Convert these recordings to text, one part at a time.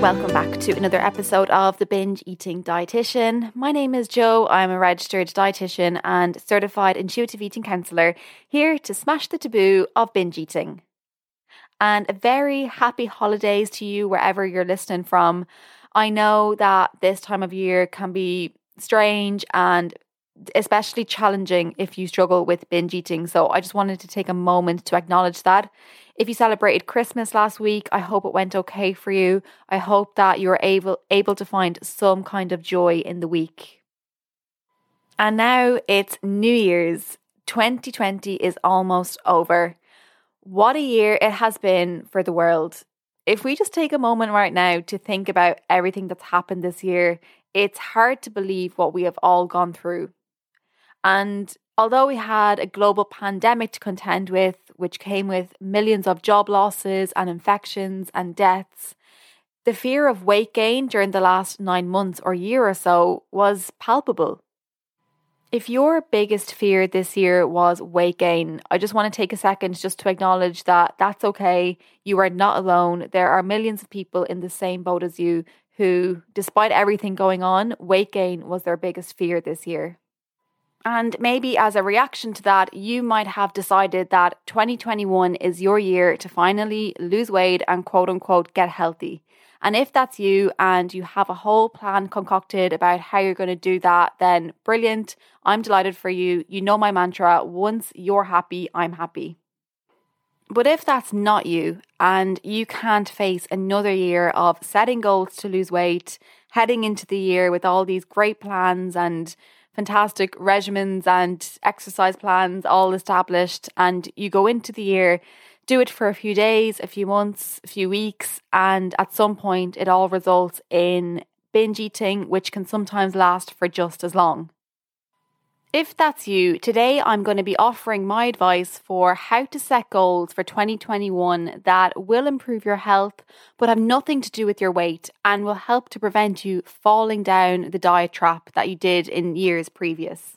Welcome back to another episode of the Binge Eating Dietitian. My name is Joe. I'm a registered dietitian and certified intuitive eating counselor here to smash the taboo of binge eating. And a very happy holidays to you wherever you're listening from. I know that this time of year can be strange and especially challenging if you struggle with binge eating. So I just wanted to take a moment to acknowledge that. If you celebrated Christmas last week, I hope it went okay for you. I hope that you were able able to find some kind of joy in the week. And now it's New Year's. 2020 is almost over. What a year it has been for the world. If we just take a moment right now to think about everything that's happened this year, it's hard to believe what we have all gone through. And although we had a global pandemic to contend with, which came with millions of job losses and infections and deaths, the fear of weight gain during the last nine months or year or so was palpable. If your biggest fear this year was weight gain, I just want to take a second just to acknowledge that that's okay. You are not alone. There are millions of people in the same boat as you who, despite everything going on, weight gain was their biggest fear this year. And maybe as a reaction to that, you might have decided that 2021 is your year to finally lose weight and quote unquote get healthy. And if that's you and you have a whole plan concocted about how you're going to do that, then brilliant. I'm delighted for you. You know my mantra once you're happy, I'm happy. But if that's not you and you can't face another year of setting goals to lose weight, heading into the year with all these great plans and fantastic regimens and exercise plans all established, and you go into the year, do it for a few days, a few months, a few weeks, and at some point it all results in binge eating, which can sometimes last for just as long. If that's you, today I'm going to be offering my advice for how to set goals for 2021 that will improve your health but have nothing to do with your weight and will help to prevent you falling down the diet trap that you did in years previous.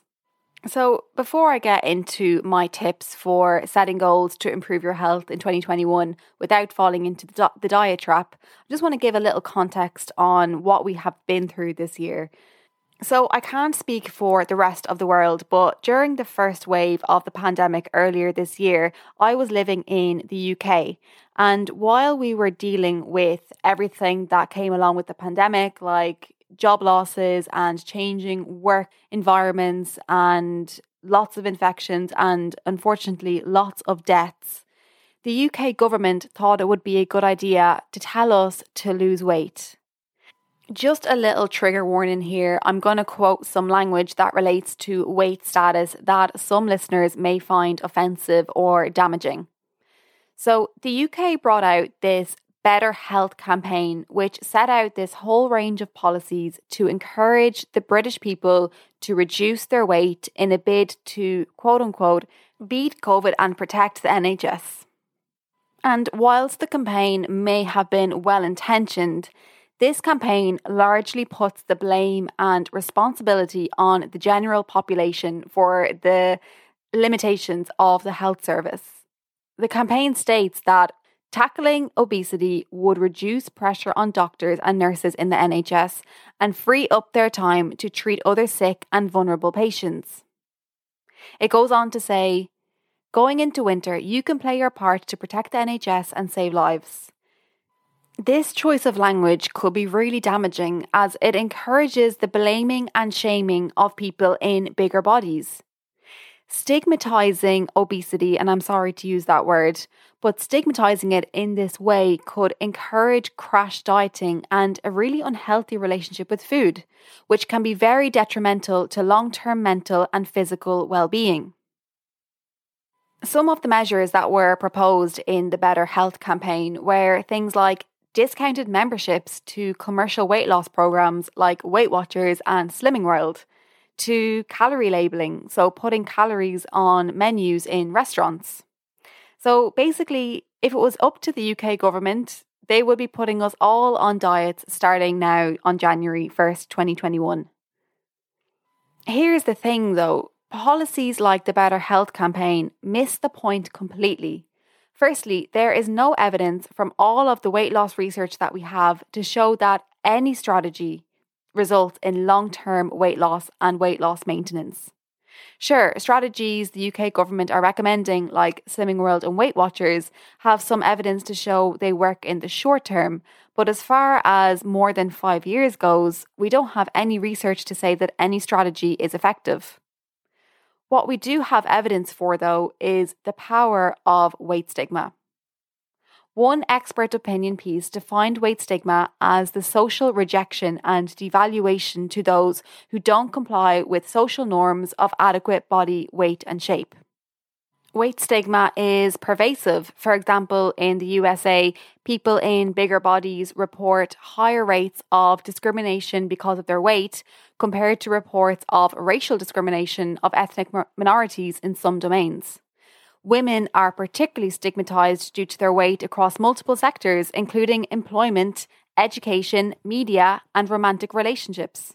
So, before I get into my tips for setting goals to improve your health in 2021 without falling into the, diet trap, I just want to give a little context on what we have been through this year. So, I can't speak for the rest of the world, but during the first wave of the pandemic earlier this year, I was living in the UK. And while we were dealing with everything that came along with the pandemic, like job losses and changing work environments and lots of infections and unfortunately lots of deaths, the UK government thought it would be a good idea to tell us to lose weight. Just a little trigger warning here. I'm going to quote some language that relates to weight status that some listeners may find offensive or damaging. So, the UK brought out this Better Health campaign, which set out this whole range of policies to encourage the British people to reduce their weight in a bid to quote unquote beat COVID and protect the NHS. And whilst the campaign may have been well intentioned, this campaign largely puts the blame and responsibility on the general population for the limitations of the health service. The campaign states that tackling obesity would reduce pressure on doctors and nurses in the NHS and free up their time to treat other sick and vulnerable patients. It goes on to say, Going into winter, you can play your part to protect the NHS and save lives. This choice of language could be really damaging as it encourages the blaming and shaming of people in bigger bodies. Stigmatizing obesity, and I'm sorry to use that word, but stigmatizing it in this way could encourage crash dieting and a really unhealthy relationship with food, which can be very detrimental to long term mental and physical well being. Some of the measures that were proposed in the Better Health campaign were things like discounted memberships to commercial weight loss programs like Weight Watchers and Slimming World, to calorie labeling, so putting calories on menus in restaurants. So basically, if it was up to the UK government, they would be putting us all on diets starting now on January 1st, 2021. Here's the thing though policies like the Better Health campaign miss the point completely. Firstly, there is no evidence from all of the weight loss research that we have to show that any strategy results in long term weight loss and weight loss maintenance. Sure, strategies the UK government are recommending, like Slimming World and Weight Watchers, have some evidence to show they work in the short term. But as far as more than five years goes, we don't have any research to say that any strategy is effective. What we do have evidence for, though, is the power of weight stigma. One expert opinion piece defined weight stigma as the social rejection and devaluation to those who don't comply with social norms of adequate body weight and shape. Weight stigma is pervasive. For example, in the USA, people in bigger bodies report higher rates of discrimination because of their weight compared to reports of racial discrimination of ethnic minorities in some domains. Women are particularly stigmatized due to their weight across multiple sectors, including employment, education, media, and romantic relationships.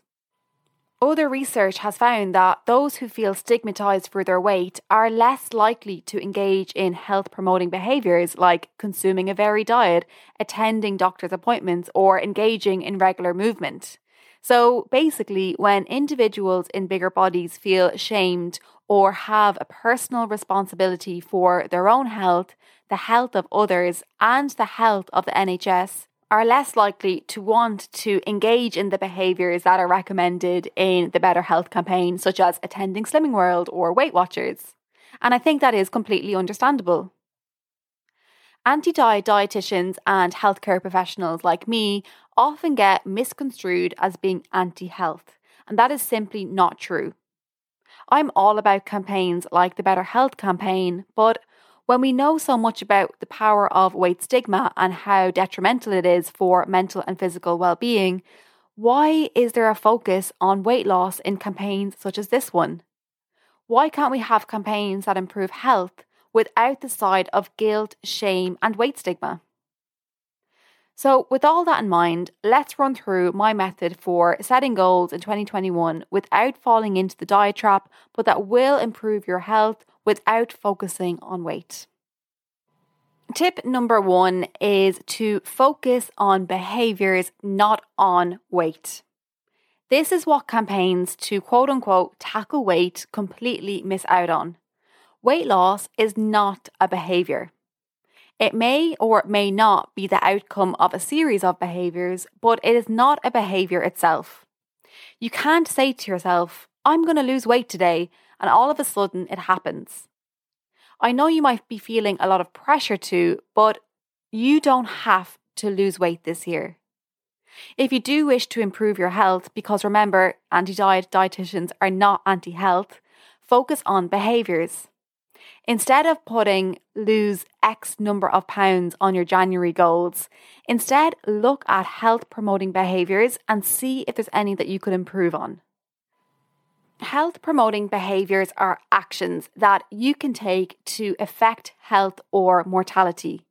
Other research has found that those who feel stigmatized for their weight are less likely to engage in health promoting behaviors like consuming a varied diet, attending doctor's appointments, or engaging in regular movement. So basically, when individuals in bigger bodies feel shamed or have a personal responsibility for their own health, the health of others, and the health of the NHS, are less likely to want to engage in the behaviours that are recommended in the Better Health campaign, such as attending Slimming World or Weight Watchers. And I think that is completely understandable. Anti diet dietitians and healthcare professionals like me often get misconstrued as being anti health, and that is simply not true. I'm all about campaigns like the Better Health campaign, but when we know so much about the power of weight stigma and how detrimental it is for mental and physical well being, why is there a focus on weight loss in campaigns such as this one? Why can't we have campaigns that improve health without the side of guilt, shame, and weight stigma? So, with all that in mind, let's run through my method for setting goals in 2021 without falling into the diet trap, but that will improve your health without focusing on weight. Tip number one is to focus on behaviors, not on weight. This is what campaigns to quote unquote tackle weight completely miss out on. Weight loss is not a behavior. It may or may not be the outcome of a series of behaviours, but it is not a behaviour itself. You can't say to yourself, I'm going to lose weight today, and all of a sudden it happens. I know you might be feeling a lot of pressure to, but you don't have to lose weight this year. If you do wish to improve your health, because remember, anti diet dietitians are not anti health, focus on behaviours. Instead of putting lose X number of pounds on your January goals, instead look at health promoting behaviours and see if there's any that you could improve on. Health promoting behaviours are actions that you can take to affect health or mortality.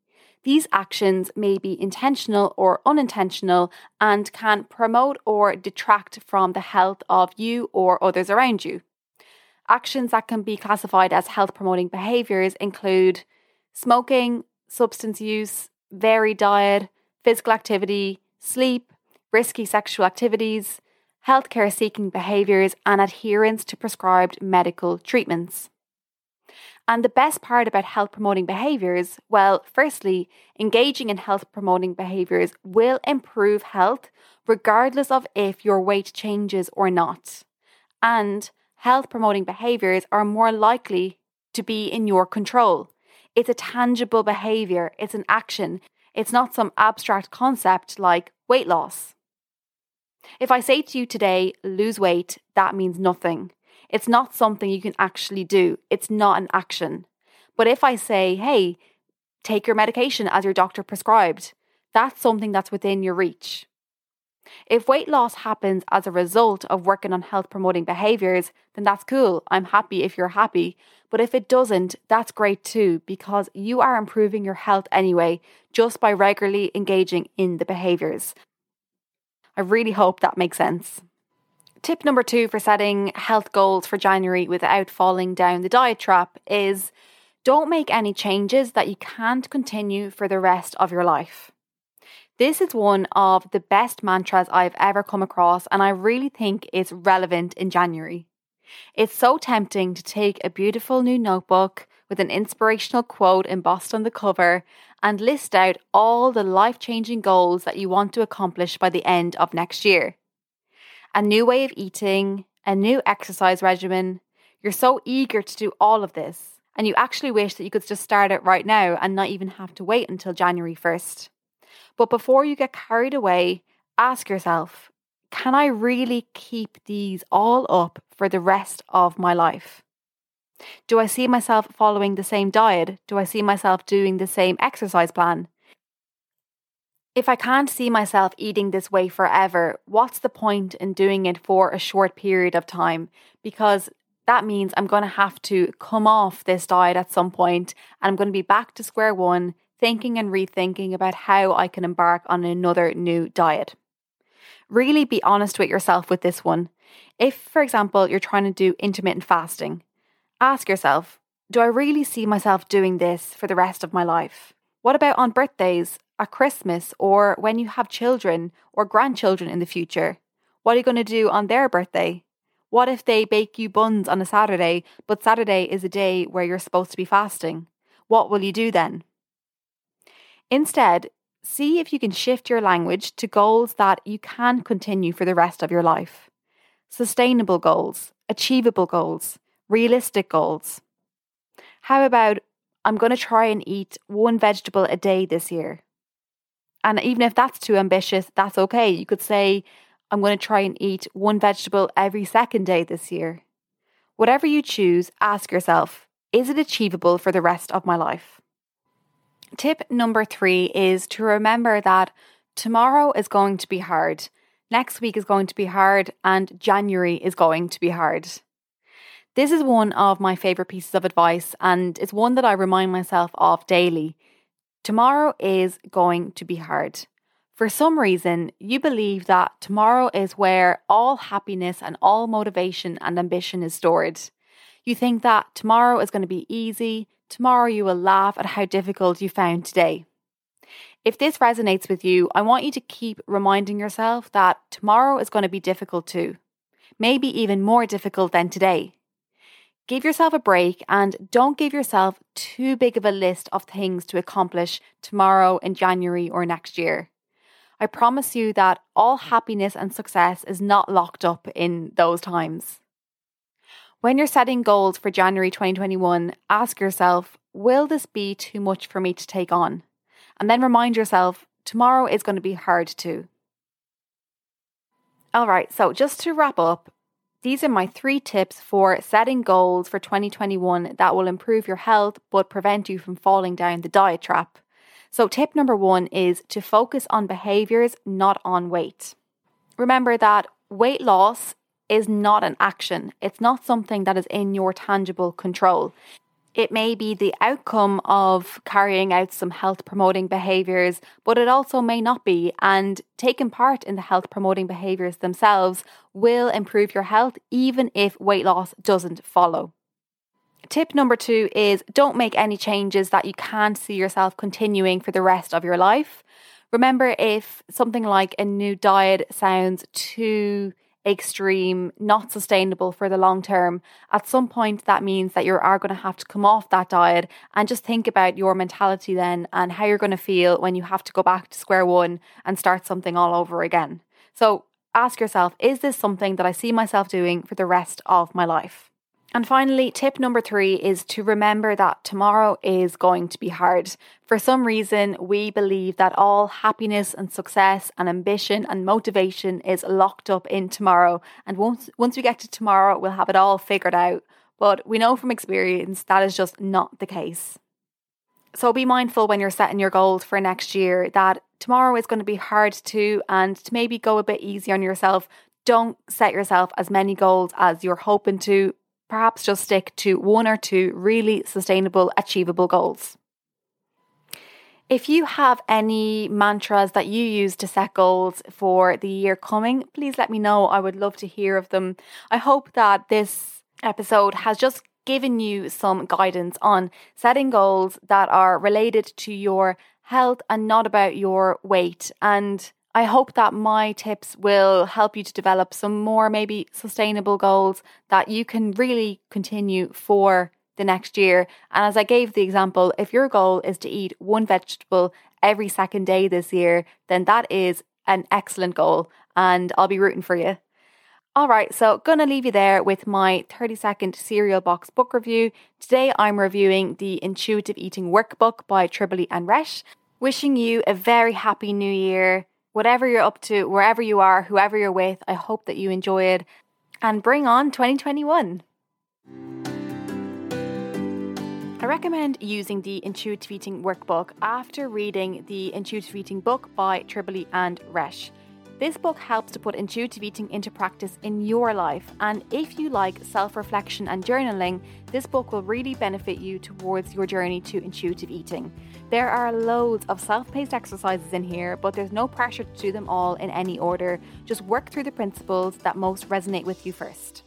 These actions may be intentional or unintentional and can promote or detract from the health of you or others around you. Actions that can be classified as health promoting behaviours include smoking, substance use, varied diet, physical activity, sleep, risky sexual activities, healthcare seeking behaviours, and adherence to prescribed medical treatments. And the best part about health promoting behaviours, well, firstly, engaging in health promoting behaviours will improve health regardless of if your weight changes or not. And health promoting behaviors are more likely to be in your control. It's a tangible behavior, it's an action, it's not some abstract concept like weight loss. If I say to you today, lose weight, that means nothing. It's not something you can actually do, it's not an action. But if I say, hey, take your medication as your doctor prescribed, that's something that's within your reach. If weight loss happens as a result of working on health promoting behaviors, then that's cool. I'm happy if you're happy. But if it doesn't, that's great too, because you are improving your health anyway, just by regularly engaging in the behaviors. I really hope that makes sense. Tip number two for setting health goals for January without falling down the diet trap is Don't make any changes that you can't continue for the rest of your life. This is one of the best mantras I've ever come across, and I really think it's relevant in January. It's so tempting to take a beautiful new notebook with an inspirational quote embossed on the cover and list out all the life changing goals that you want to accomplish by the end of next year. A new way of eating, a new exercise regimen. You're so eager to do all of this, and you actually wish that you could just start it right now and not even have to wait until January 1st. But before you get carried away, ask yourself can I really keep these all up for the rest of my life? Do I see myself following the same diet? Do I see myself doing the same exercise plan? If I can't see myself eating this way forever, what's the point in doing it for a short period of time? Because that means I'm going to have to come off this diet at some point and I'm going to be back to square one, thinking and rethinking about how I can embark on another new diet. Really be honest with yourself with this one. If, for example, you're trying to do intermittent fasting, Ask yourself Do I really see myself doing this for the rest of my life? What about on birthdays, at Christmas, or when you have children or grandchildren in the future? What are you going to do on their birthday? What if they bake you buns on a Saturday, but Saturday is a day where you're supposed to be fasting? What will you do then? Instead, see if you can shift your language to goals that you can continue for the rest of your life. Sustainable goals, achievable goals, realistic goals. How about I'm going to try and eat one vegetable a day this year? And even if that's too ambitious, that's okay. You could say, I'm going to try and eat one vegetable every second day this year. Whatever you choose, ask yourself, is it achievable for the rest of my life? Tip number three is to remember that tomorrow is going to be hard, next week is going to be hard, and January is going to be hard. This is one of my favourite pieces of advice, and it's one that I remind myself of daily. Tomorrow is going to be hard. For some reason, you believe that tomorrow is where all happiness and all motivation and ambition is stored. You think that tomorrow is going to be easy, tomorrow you will laugh at how difficult you found today. If this resonates with you, I want you to keep reminding yourself that tomorrow is going to be difficult too, maybe even more difficult than today. Give yourself a break and don't give yourself too big of a list of things to accomplish tomorrow in January or next year. I promise you that all happiness and success is not locked up in those times. When you're setting goals for January 2021, ask yourself, will this be too much for me to take on? And then remind yourself, tomorrow is going to be hard too. All right, so just to wrap up, these are my three tips for setting goals for 2021 that will improve your health but prevent you from falling down the diet trap. So, tip number one is to focus on behaviors, not on weight. Remember that weight loss is not an action, it's not something that is in your tangible control. It may be the outcome of carrying out some health promoting behaviours, but it also may not be. And taking part in the health promoting behaviours themselves will improve your health, even if weight loss doesn't follow. Tip number two is don't make any changes that you can't see yourself continuing for the rest of your life. Remember, if something like a new diet sounds too extreme, not sustainable for the long term, at some point that means that you are going to have to come off that diet and just think about your mentality then and how you're going to feel when you have to go back to square one and start something all over again. So ask yourself, is this something that I see myself doing for the rest of my life? And finally, tip number three is to remember that tomorrow is going to be hard. For some reason, we believe that all happiness and success and ambition and motivation is locked up in tomorrow. And once, once we get to tomorrow, we'll have it all figured out. But we know from experience that is just not the case. So be mindful when you're setting your goals for next year that tomorrow is going to be hard too, and to maybe go a bit easy on yourself. Don't set yourself as many goals as you're hoping to perhaps just stick to one or two really sustainable, achievable goals. If you have any mantras that you use to set goals for the year coming, please let me know. I would love to hear of them. I hope that this episode has just given you some guidance on setting goals that are related to your health and not about your weight. And I hope that my tips will help you to develop some more maybe sustainable goals that you can really continue for the next year. And as I gave the example, if your goal is to eat one vegetable every second day this year, then that is an excellent goal and I'll be rooting for you. All right, so gonna leave you there with my 30 second cereal box book review. Today I'm reviewing the Intuitive Eating Workbook by Tribole and Resch. Wishing you a very happy new year. Whatever you're up to, wherever you are, whoever you're with, I hope that you enjoy it and bring on 2021. I recommend using the Intuitive Eating Workbook after reading the Intuitive Eating book by Tribole and Resch. This book helps to put intuitive eating into practice in your life, and if you like self reflection and journaling, this book will really benefit you towards your journey to intuitive eating. There are loads of self paced exercises in here, but there's no pressure to do them all in any order. Just work through the principles that most resonate with you first.